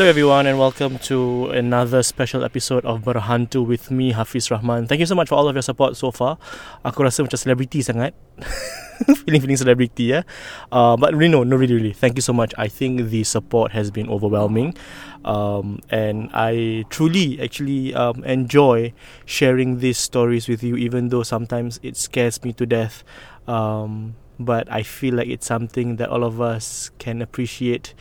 Hello everyone and welcome to another special episode of Berhantu with me Hafiz Rahman. Thank you so much for all of your support so far. Aku rasa macam celebrity sangat. Feeling-feeling celebrity ya. Uh, but really no, no really really. Thank you so much. I think the support has been overwhelming. Um, and I truly actually um, enjoy sharing these stories with you even though sometimes it scares me to death. Um, but I feel like it's something that all of us can appreciate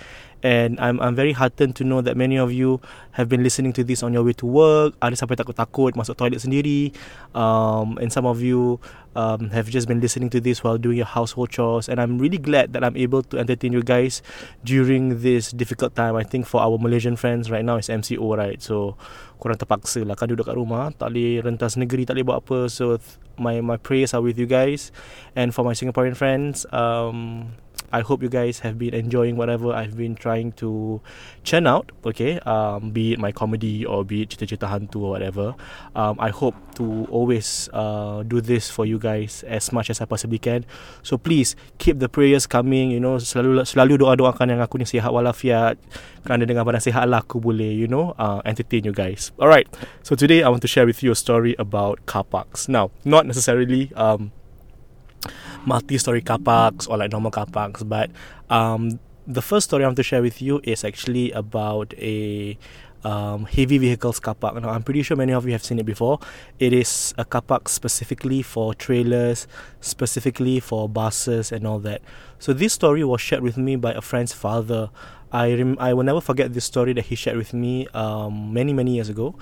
and I'm I'm very heartened to know that many of you have been listening to this on your way to work. Ada sampai takut-takut masuk toilet sendiri. Um, and some of you um, have just been listening to this while doing your household chores. And I'm really glad that I'm able to entertain you guys during this difficult time. I think for our Malaysian friends right now it's MCO right. So korang terpaksa lah kan duduk kat rumah. Tak boleh rentas negeri, tak boleh buat apa. So my my prayers are with you guys. And for my Singaporean friends, um, I hope you guys have been enjoying whatever I've been trying to churn out. Okay, um, be it my comedy or be it cerita-cerita hantu or whatever. Um, I hope to always uh, do this for you guys as much as I possibly can. So please keep the prayers coming. You know, selalu selalu doa doakan yang aku ni sihat walafiat. Kerana dengan badan sihat lah aku boleh, you know, uh, entertain you guys. Alright, so today I want to share with you a story about car parks. Now, not necessarily um, multi-story car parks or like normal car parks. But um, the first story I want to share with you is actually about a um, heavy vehicles car park. Now, I'm pretty sure many of you have seen it before. It is a car park specifically for trailers, specifically for buses and all that. So this story was shared with me by a friend's father. I rem- I will never forget this story that he shared with me um, many many years ago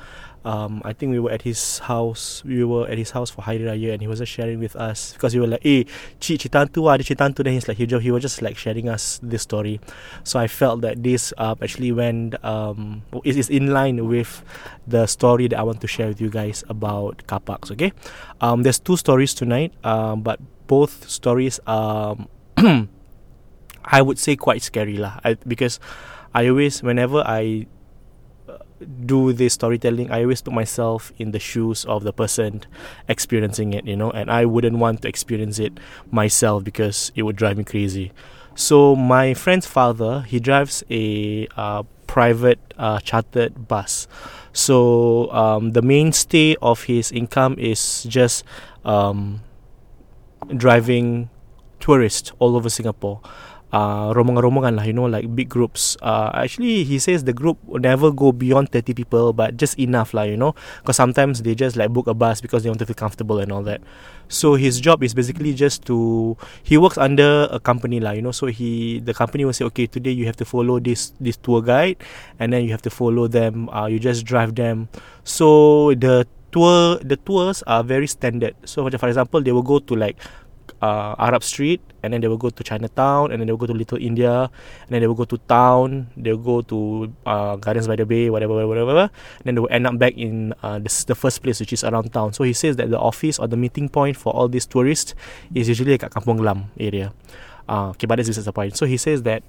um, I think we were at his house. We were at his house for Hari Raya, and he was just sharing with us because we were like, "Hey, cik cik tantu ada cik tantu." Then he's like, he, he was just like sharing us this story. So I felt that this uh, actually went um, is is in line with the story that I want to share with you guys about car parks. Okay, um, there's two stories tonight, um, but both stories um, I would say quite scary lah. I, because I always whenever I do this storytelling, I always put myself in the shoes of the person experiencing it, you know, and I wouldn't want to experience it myself because it would drive me crazy. So my friend's father, he drives a uh, private uh, chartered bus. So um, the mainstay of his income is just um, driving tourists all over Singapore uh, rombongan-rombongan lah you know like big groups. Uh, actually he says the group never go beyond 30 people but just enough lah you know because sometimes they just like book a bus because they want to feel comfortable and all that. So his job is basically just to he works under a company lah you know so he the company will say okay today you have to follow this this tour guide and then you have to follow them uh, you just drive them. So the tour the tours are very standard. So for example they will go to like uh, Arab Street, and then they will go to Chinatown, and then they will go to Little India, and then they will go to town. They will go to uh, Gardens by the Bay, whatever, whatever, whatever. And then they will end up back in uh, this, the first place, which is around town. So he says that the office or the meeting point for all these tourists is usually at Kampung Glam area. Uh, okay, but this is the point. So he says that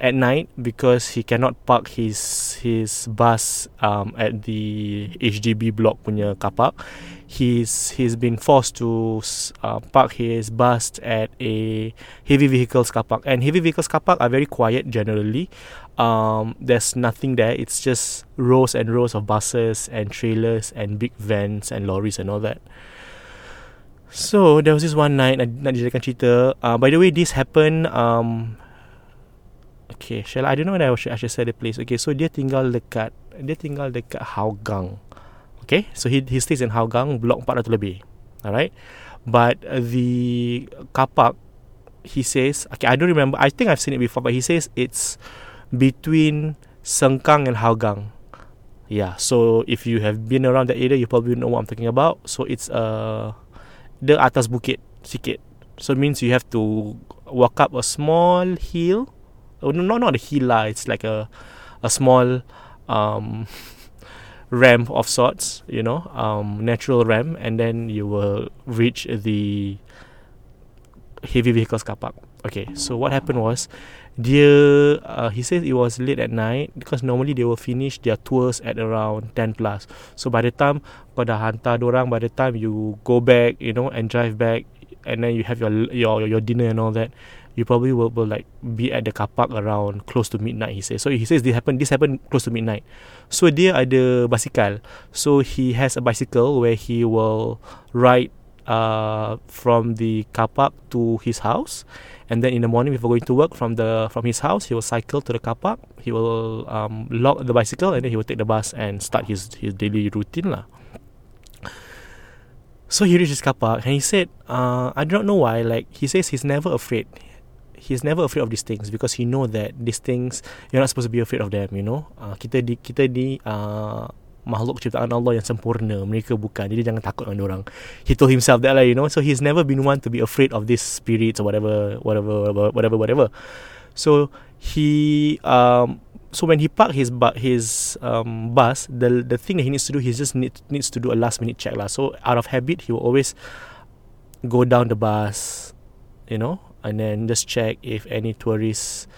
at night because he cannot park his his bus um, at the HDB block punya car park he's he's been forced to uh, park his bus at a heavy vehicles car park and heavy vehicles car park are very quiet generally. Um, there's nothing there. It's just rows and rows of buses and trailers and big vans and lorries and all that. So there was this one night nak dijadikan cerita. Uh, by the way this happened um, okay shall I, I don't know whether I should, I should say the place okay so dia tinggal dekat dia tinggal dekat Hougang Okay, so he he stays in Hougang, block 400 lebih. Alright, but the car park, he says, okay, I don't remember. I think I've seen it before, but he says it's between Sengkang and Hougang. Yeah, so if you have been around that area, you probably know what I'm talking about. So it's uh, the atas bukit sikit. So it means you have to walk up a small hill. Oh, no, not a hill lah. It's like a a small um ramp of sorts, you know, um, natural ramp, and then you will reach the heavy vehicles car park. Okay, so what happened was, dia, uh, he says it was late at night because normally they will finish their tours at around 10 plus. So by the time kau dah hantar orang, by the time you go back, you know, and drive back, and then you have your your your dinner and all that, you probably will, will like be at the car park around close to midnight he says. So he says this happened this happened close to midnight. So dia ada basikal. So he has a bicycle where he will ride uh, from the car park to his house. And then in the morning before going to work from the from his house he will cycle to the car park he will um, lock the bicycle and then he will take the bus and start his his daily routine lah. So he reached his car park and he said uh, I do not know why like he says he's never afraid he's never afraid of these things because he know that these things you're not supposed to be afraid of them you know? Uh, kita di kita di uh, makhluk ciptaan Allah yang sempurna. Mereka bukan. Jadi jangan takut dengan orang. He told himself that lah you know? So he's never been one to be afraid of these spirits or whatever whatever whatever whatever. So he um so when he park his bu- his um bus the the thing that he needs to do he just need, needs to do a last minute check lah. So out of habit he will always go down the bus you know and then just check if any tourists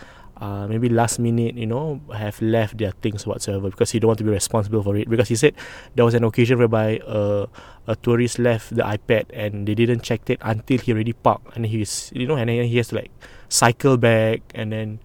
uh, maybe last minute, you know, have left their things whatsoever because he don't want to be responsible for it. Because he said there was an occasion whereby uh, a tourist left the iPad and they didn't check it until he already parked, and he's you know, and then he has to like cycle back and then.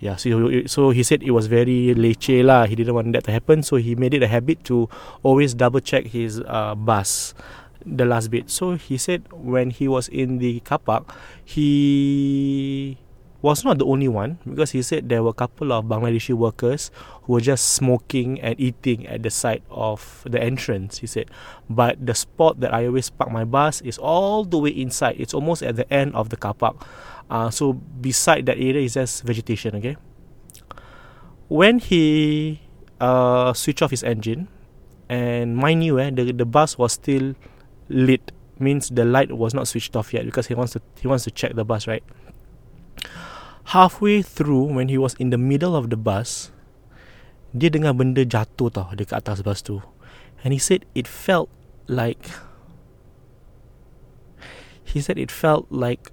Yeah, so so he said it was very leceh lah. He didn't want that to happen, so he made it a habit to always double check his uh, bus, the last bit. So he said when he was in the car park, he was not the only one because he said there were a couple of Bangladeshi workers who were just smoking and eating at the side of the entrance. He said, but the spot that I always park my bus is all the way inside. It's almost at the end of the car park. Uh, so beside that area is just vegetation. Okay. When he uh, switched off his engine, and mind you, eh, the the bus was still lit. Means the light was not switched off yet because he wants to he wants to check the bus, right? halfway through when he was in the middle of the bus dia dengar benda jatuh tau dekat atas bus tu and he said it felt like he said it felt like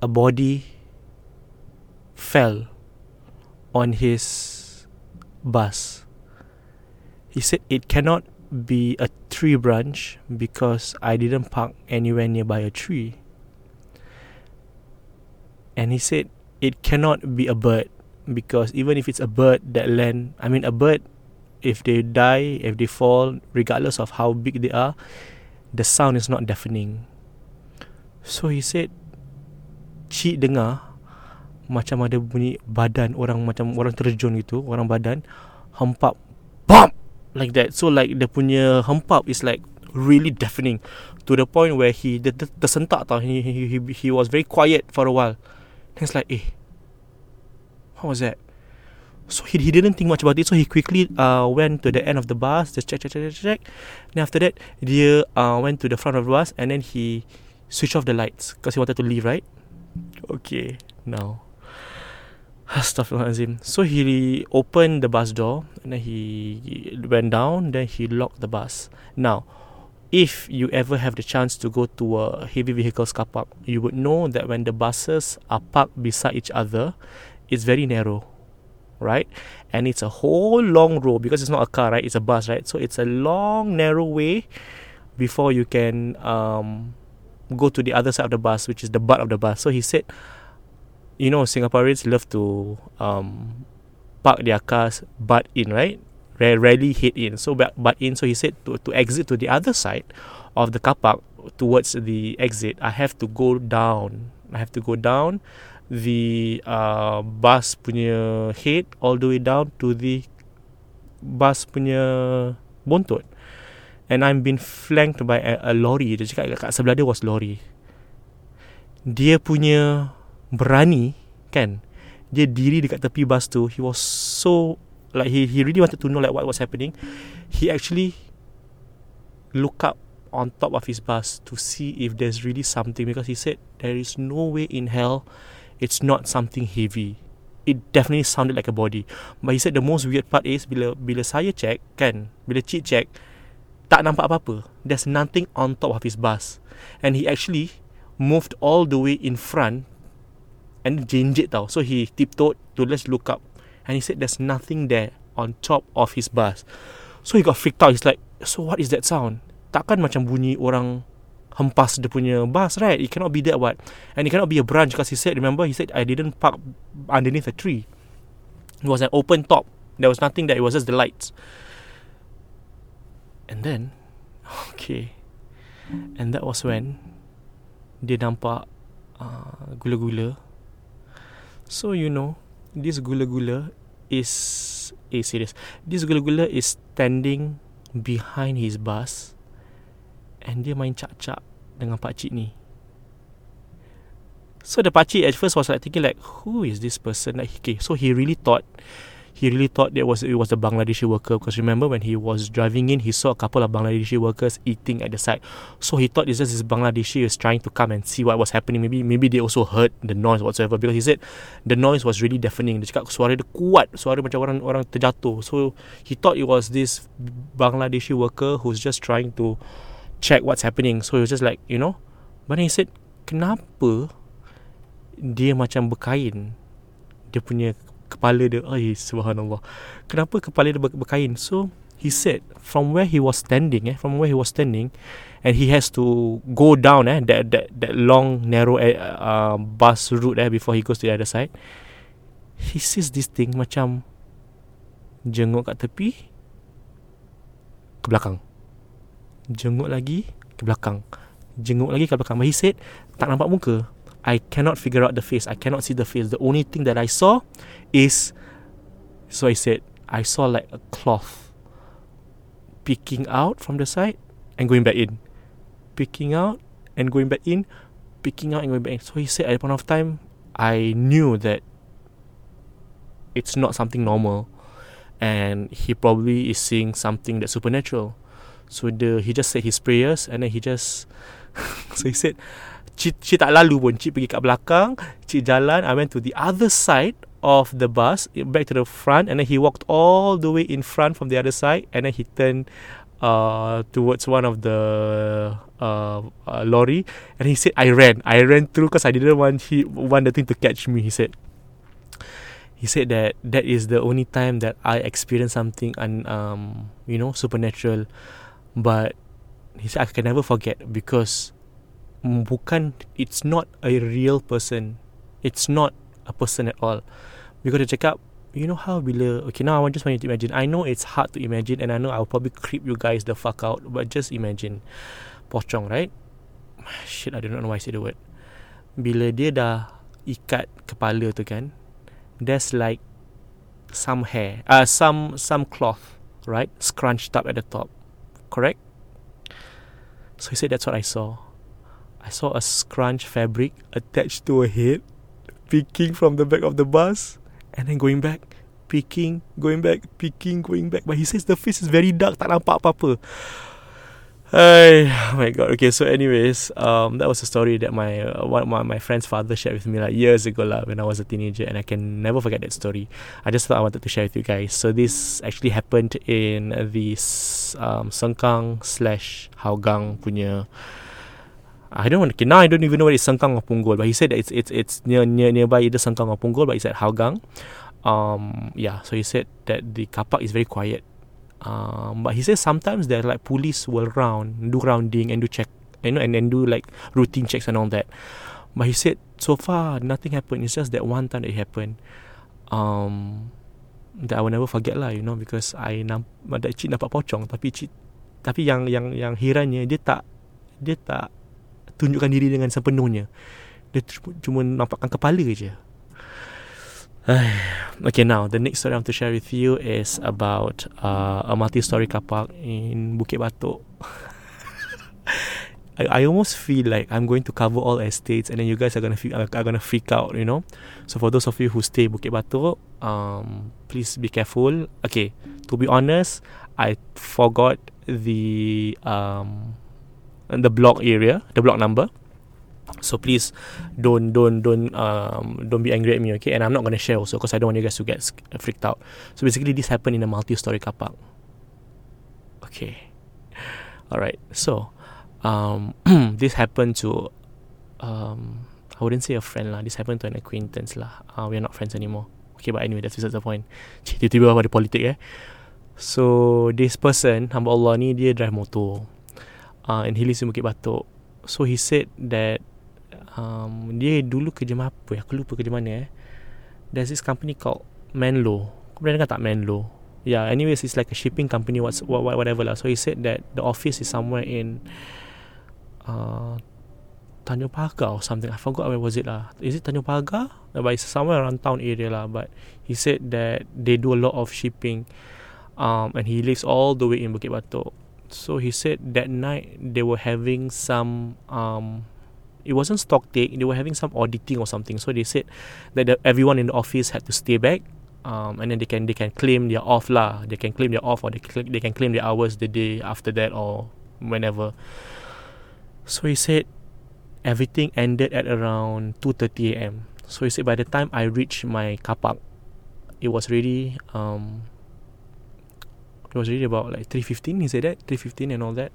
a body fell on his bus he said it cannot be a tree branch because I didn't park anywhere nearby a tree. And he said it cannot be a bird because even if it's a bird that land I mean a bird if they die if they fall regardless of how big they are the sound is not deafening. So he said cik dengar macam ada bunyi badan orang macam orang terjun gitu orang badan hempap bump like that so like the punya hempap is like really deafening to the point where he tersentak tau he, he, he, he was very quiet for a while Then it's like, eh, what was that? So he, he didn't think much about it. So he quickly uh, went to the end of the bus, just check, check, check, check, check. Then after that, dia uh, went to the front of the bus and then he switched off the lights because he wanted to leave, right? Okay, now. Astaghfirullahaladzim. So he opened the bus door and then he went down, then he locked the bus. Now, if you ever have the chance to go to a heavy vehicles car park, you would know that when the buses are parked beside each other, it's very narrow, right? And it's a whole long row because it's not a car, right? It's a bus, right? So it's a long, narrow way before you can um, go to the other side of the bus, which is the butt of the bus. So he said, you know, Singaporeans love to um, park their cars butt in, right? rarely hit in. So but, but in so he said to to exit to the other side of the car park towards the exit, I have to go down. I have to go down the uh, bus punya head all the way down to the bus punya bontot. And I'm been flanked by a, a lorry. Dia cakap kat sebelah dia was lorry. Dia punya berani kan. Dia diri dekat tepi bus tu. He was so like he he really wanted to know like what was happening. He actually look up on top of his bus to see if there's really something because he said there is no way in hell it's not something heavy. It definitely sounded like a body. But he said the most weird part is bila bila saya check kan? Bila cik check tak nampak apa-apa. There's nothing on top of his bus. And he actually moved all the way in front and jinjit tau so he tiptoed to let's look up and he said there's nothing there on top of his bus. So he got freaked out. He's like, so what is that sound? Takkan macam bunyi orang hempas dia punya bus, right? It cannot be that what. And it cannot be a branch because he said, remember, he said, I didn't park underneath a tree. It was an open top. There was nothing that it was just the lights. And then, okay. And that was when dia nampak uh, gula-gula. So you know, this gula-gula is eh serious. This gula-gula is standing behind his bus and dia main cak-cak dengan pak cik ni. So the pak cik at first was like thinking like who is this person like okay so he really thought he really thought that was it was a Bangladeshi worker because remember when he was driving in he saw a couple of Bangladeshi workers eating at the side. So he thought it's just this Bangladeshi was trying to come and see what was happening. Maybe maybe they also heard the noise whatsoever because he said the noise was really deafening. Dia cakap suara dia kuat suara macam orang orang terjatuh. So he thought it was this Bangladeshi worker who's just trying to check what's happening. So he was just like you know but then he said kenapa dia macam berkain? Dia punya kepala dia. Ai subhanallah. Kenapa kepala dia berkain? So he said from where he was standing eh from where he was standing and he has to go down eh that that that long narrow eh, uh, bus route eh before he goes to the other side. He sees this thing macam jenguk kat tepi ke belakang. Jenguk lagi ke belakang. Jenguk lagi ke belakang. But he said tak nampak muka I cannot figure out the face. I cannot see the face. The only thing that I saw is so I said I saw like a cloth peeking out from the side and going back in. Peeking out and going back in, peeking out and going back in. So he said at a point of time I knew that it's not something normal and he probably is seeing something that's supernatural. So the he just said his prayers and then he just so he said Cik, cik tak lalu pun. Cik pergi kat belakang Cik jalan I went to the other side Of the bus Back to the front And then he walked all the way in front From the other side And then he turned uh, Towards one of the uh, uh, Lorry And he said I ran. I ran through Because I didn't want he, Want the thing to catch me He said. He said that That is the only time That I experienced something un, um, You know Supernatural. But He said I can never forget Because bukan it's not a real person. It's not a person at all. Because dia cakap you know how bila okay now I just want you to imagine. I know it's hard to imagine and I know I'll probably creep you guys the fuck out but just imagine. Pocong right? Shit I don't know why I say the word. Bila dia dah ikat kepala tu kan there's like some hair uh, some some cloth right scrunched up at the top. Correct? So he said that's what I saw I saw a scrunch fabric attached to a head, peeking from the back of the bus, and then going back, peeking, going back, peeking, going back. But he says the face is very dark, tak nampak apa-apa. Hey, oh my god. Okay, so anyways, um, that was a story that my uh, one my, my friend's father shared with me like years ago lah when I was a teenager, and I can never forget that story. I just thought I wanted to share with you guys. So this actually happened in the um, Sengkang slash Hougang punya I don't to. Now I don't even know where it's Sengkang or Punggol, but he said that it's it's it's near near nearby either Sengkang or Punggol, but it's at Hougang. Um, yeah, so he said that the car park is very quiet. Um, but he says sometimes there like police will round, do rounding and do check, you know, and then do like routine checks and all that. But he said so far nothing happened. It's just that one time that it happened. Um, that I will never forget lah, you know, because I nampak cik nampak pocong, tapi cik, tapi yang yang yang herannya dia tak dia tak tunjukkan diri dengan sepenuhnya. Dia cuma nampakkan kepala je. okay, now the next story I want to share with you is about uh, a multi-story car park in Bukit Batok. I, I almost feel like I'm going to cover all estates and then you guys are gonna are, are gonna freak out, you know. So for those of you who stay Bukit Batok, um, please be careful. Okay, to be honest, I forgot the um the block area, the block number. So please don't don't don't um don't be angry at me, okay? And I'm not gonna share also because I don't want you guys to get freaked out. So basically, this happened in a multi-story car park. Okay, all right. So um this happened to um I wouldn't say a friend lah. This happened to an acquaintance lah. Uh, we're not friends anymore. Okay, but anyway, that's besides the point. Tiba-tiba apa ada politik eh. So this person, hamba Allah ni dia drive motor uh, in Bukit Batok. So he said that um, Dia dulu kerja apa ya? Aku lupa kerja mana eh. There's this company called Menlo. Kau pernah dengar tak Menlo? Yeah anyways it's like a shipping company what's, what, Whatever lah. So he said that The office is somewhere in uh, Tanjung Pagar or something. I forgot where was it lah. Is it Tanjung Pagar? But it's somewhere around town area lah. But he said that They do a lot of shipping. Um, And he lives all the way in Bukit Batok So he said that night They were having some um, It wasn't stock take They were having some auditing or something. So they said That the, everyone in the office Had to stay back um, And then they can They can claim their off lah. They can claim their off Or they, they can claim their hours The day after that Or whenever. So he said everything ended at around 2:30 a.m. So he said by the time I reached my car park, it was really um it was really about like 3:15 he said that 3:15 and all that.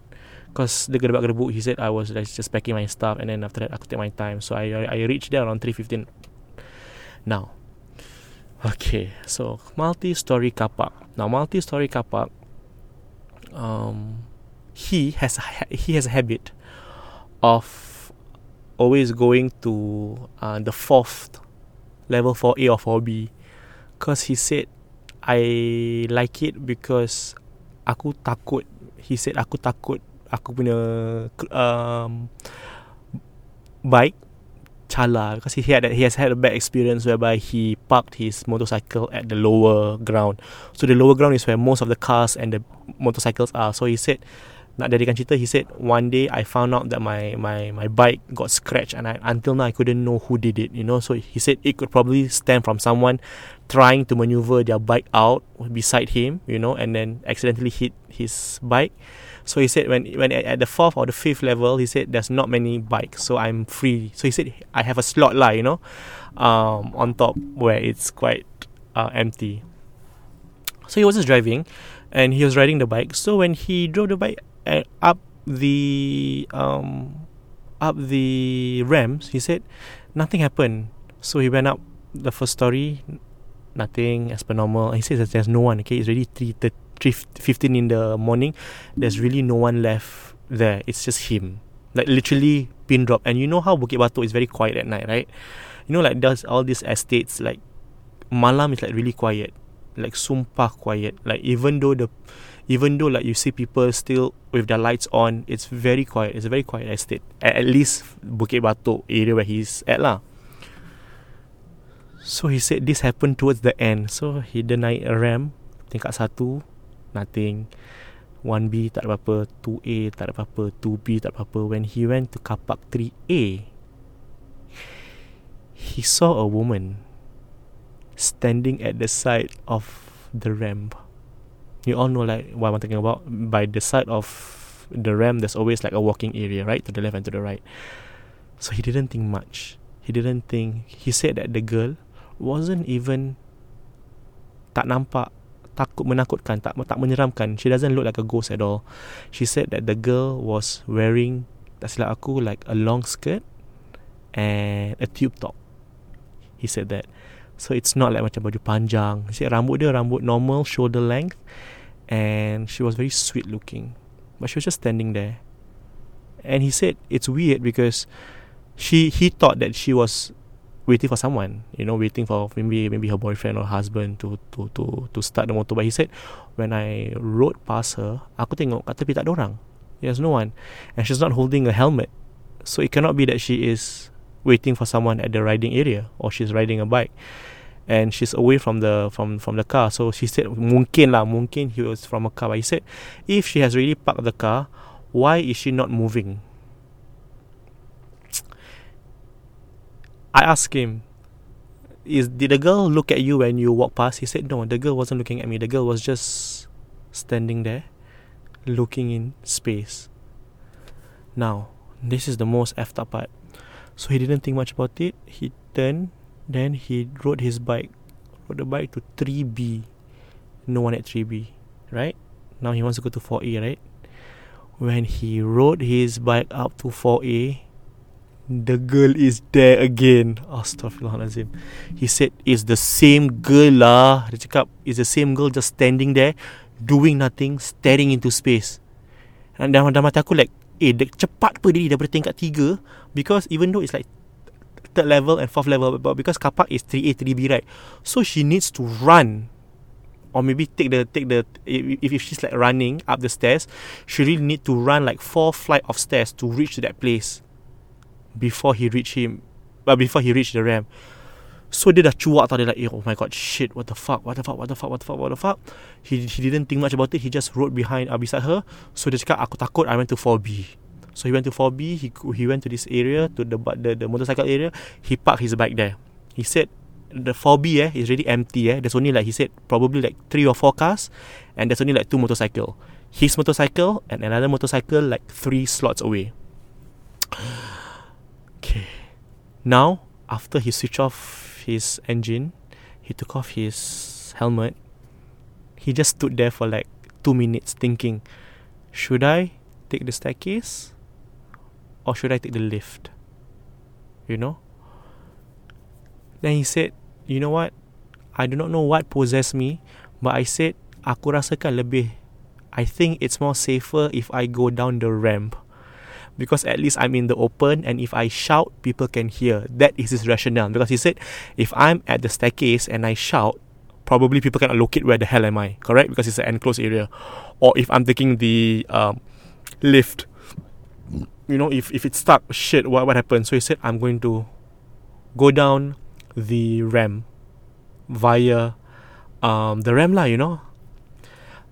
Because the gedebak gedebuk he said I was like, just packing my stuff and then after that aku take my time. So I I, I reached there around 3:15 now okay so multi-story car park now multi-story car park um he has he has a habit of always going to uh, the fourth level 4A or 4B because he said I like it because aku takut. He said aku takut aku punya um, bike chala because he had he has had a bad experience whereby he parked his motorcycle at the lower ground. So the lower ground is where most of the cars and the motorcycles are. So he said nak jadikan cerita he said one day I found out that my my my bike got scratched and I, until now I couldn't know who did it you know. So he said it could probably stem from someone trying to maneuver their bike out beside him you know and then accidentally hit his bike. So he said when when at the fourth or the fifth level he said there's not many bikes so I'm free. So he said I have a slot lah you know um on top where it's quite uh, empty. So he was just driving and he was riding the bike. So when he drove the bike and up the um up the ramps he said nothing happened. So he went up the first story nothing as per normal. He says that there's no one okay? It's already 3, 3 15 in the morning. There's really no one left there. It's just him. Like literally pin drop. And you know how Bukit Batok is very quiet at night right? You know like does all these estates like malam is like really quiet. Like sumpah quiet. Like even though the even though like you see people still with their lights on, it's very quiet. It's a very quiet estate. At, at least Bukit Batok area where he's at lah. So he said this happened towards the end. So he dah naik a ramp tingkat satu, nothing. 1B tak ada apa-apa, 2A tak ada apa-apa, 2B tak ada apa-apa. When he went to car park 3A, he saw a woman standing at the side of the ramp you all know like what I'm talking about. By the side of the ramp, there's always like a walking area, right, to the left and to the right. So he didn't think much. He didn't think. He said that the girl wasn't even tak nampak takut menakutkan tak tak menyeramkan she doesn't look like a ghost at all she said that the girl was wearing tak silap aku like a long skirt and a tube top he said that So it's not like macam baju panjang. She said rambut dia rambut normal shoulder length and she was very sweet looking. But she was just standing there. And he said it's weird because she he thought that she was waiting for someone, you know, waiting for maybe maybe her boyfriend or husband to to to to start the motor. But he said when I rode past her, aku tengok kat tepi tak ada orang. There's no one. And she's not holding a helmet. So it cannot be that she is waiting for someone at the riding area or she's riding a bike and she's away from the from from the car so she said mungkin lah mungkin he was from a car but he said if she has really parked the car why is she not moving I asked him is did the girl look at you when you walk past he said no the girl wasn't looking at me the girl was just standing there looking in space now this is the most effed up part so he didn't think much about it he turned then he rode his bike, rode the bike to 3B. No one at 3B, right? Now he wants to go to 4A, right? When he rode his bike up to 4A, the girl is there again. Astaghfirullahalazim. He said, it's the same girl lah. Dia cakap, it's the same girl just standing there, doing nothing, staring into space. And dalam, dalam mata aku like, eh dia cepat apa dia daripada tingkat 3 because even though it's like third level and fourth level but because car park is 3A 3B right so she needs to run or maybe take the take the if, if she's like running up the stairs she really need to run like four flight of stairs to reach to that place before he reach him but before he reach the ramp. So dia dah cuak tau. Dia like eh, oh my god shit what the fuck what the fuck what the fuck what the fuck what the fuck? He, he didn't think much about it. He just rode behind uh, beside her. So dia cakap aku takut I went to 4B so he went to 4B he he went to this area to the the, the motorcycle area. He parked his bike there. He said the 4B eh is really empty eh. There's only like he said probably like three or four cars, and there's only like two motorcycle. His motorcycle and another motorcycle like three slots away. Now after he switched off his engine, he took off his helmet. He just stood there for like two minutes thinking, should I take the staircase or should I take the lift? You know. Then he said, you know what I do not know what possessed me but I said aku rasakan lebih I think it's more safer if I go down the ramp because at least I'm in the open and if I shout people can hear. That is his rationale. Because he said if I'm at the staircase and I shout probably people cannot locate where the hell am I. Correct? Because it's an enclosed area. Or if I'm taking the um, lift you know if, if it's stuck shit what, what happens so he said I'm going to go down the RAM via um, the RAM lah, you know.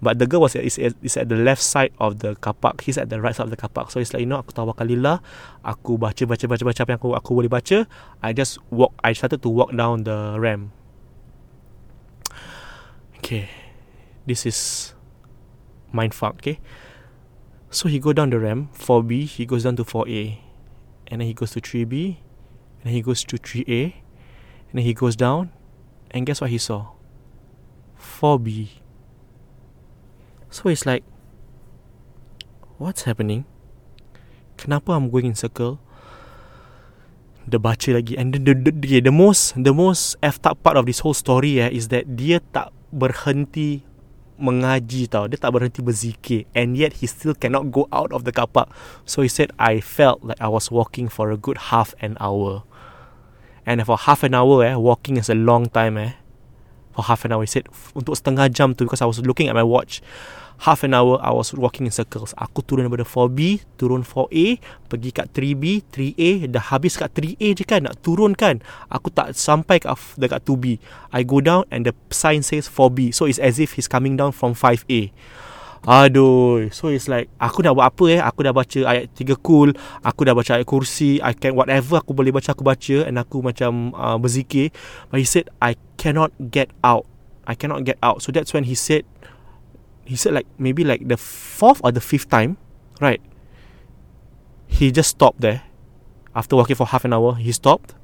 But the girl was is, is at the left side of the car park. He's at the right side of the car park. So it's like you know aku tawakalillah, aku baca baca baca baca apa yang aku aku boleh baca. I just walk. I started to walk down the ramp. Okay, this is mindfuck. Okay, so he go down the ramp 4B. He goes down to 4A, and then he goes to 3B, and then he goes to 3A, And then he goes down, and guess what he saw? 4B. So it's like, what's happening? Kenapa I'm going in circle? The baca lagi And the, the, the, the most The most effed up part of this whole story eh, Is that dia tak berhenti mengaji tau Dia tak berhenti berzikir And yet he still cannot go out of the car park So he said I felt like I was walking for a good half an hour And for half an hour eh, walking is a long time eh. For half an hour, he said untuk setengah jam tu because I was looking at my watch. Half an hour I was walking in circles. Aku turun daripada 4B, turun 4A, pergi kat 3B, 3A, dah habis kat 3A je kan, nak turun kan. Aku tak sampai kat dekat 2B. I go down and the sign says 4B. So it's as if he's coming down from 5A. Aduh. So it's like Aku dah buat apa eh? Aku dah baca ayat 3 kul Aku dah baca ayat kursi I can whatever aku boleh baca Aku baca. And aku macam uh, Berzikir. But he said I cannot get out. I cannot get out. So that's when he said He said like Maybe like the Fourth or the fifth time Right? He just stopped there. After walking for half an hour He stopped.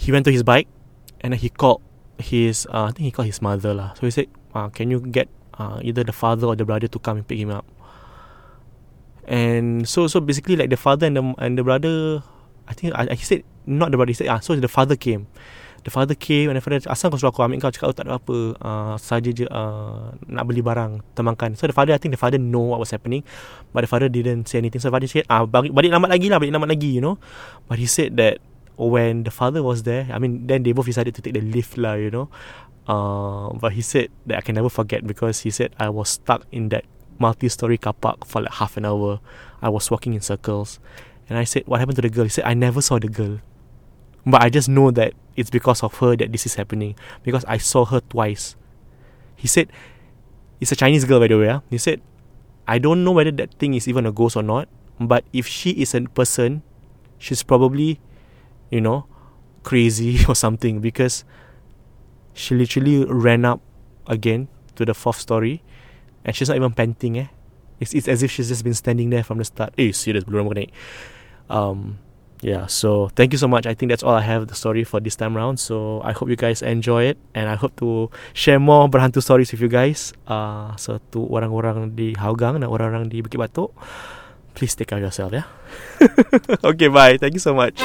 He went to his bike And then he called His uh, I think he called his mother lah. So he said uh, Can you get uh, either the father or the brother to come and pick him up. And so so basically like the father and the and the brother, I think I, I said not the brother. He said ah so the father came. The father came and the father asal kau suruh aku ambil kau cakap oh, tak ada apa uh, saja je uh, nak beli barang temankan. So the father I think the father know what was happening but the father didn't say anything. So the father said ah balik, balik lambat lagi lah balik lambat lagi you know. But he said that when the father was there, I mean then they both decided to take the lift lah you know. Uh, but he said that I can never forget because he said I was stuck in that multi-story car park for like half an hour. I was walking in circles, and I said, "What happened to the girl?" He said, "I never saw the girl, but I just know that it's because of her that this is happening because I saw her twice." He said, "It's a Chinese girl, by the way." Yeah? He said, "I don't know whether that thing is even a ghost or not, but if she is a person, she's probably, you know, crazy or something because." she literally ran up again to the fourth story and she's not even panting eh? It's, it's as if she's just been standing there from the start. Eh serious belum naik um yeah so thank you so much. I think that's all i have the story for this time round. So i hope you guys enjoy it and i hope to share more berhantu stories with you guys. Uh so to orang-orang di Hougang dan orang-orang di Bukit Batok please take care of yourself yeah? Okay bye. Thank you so much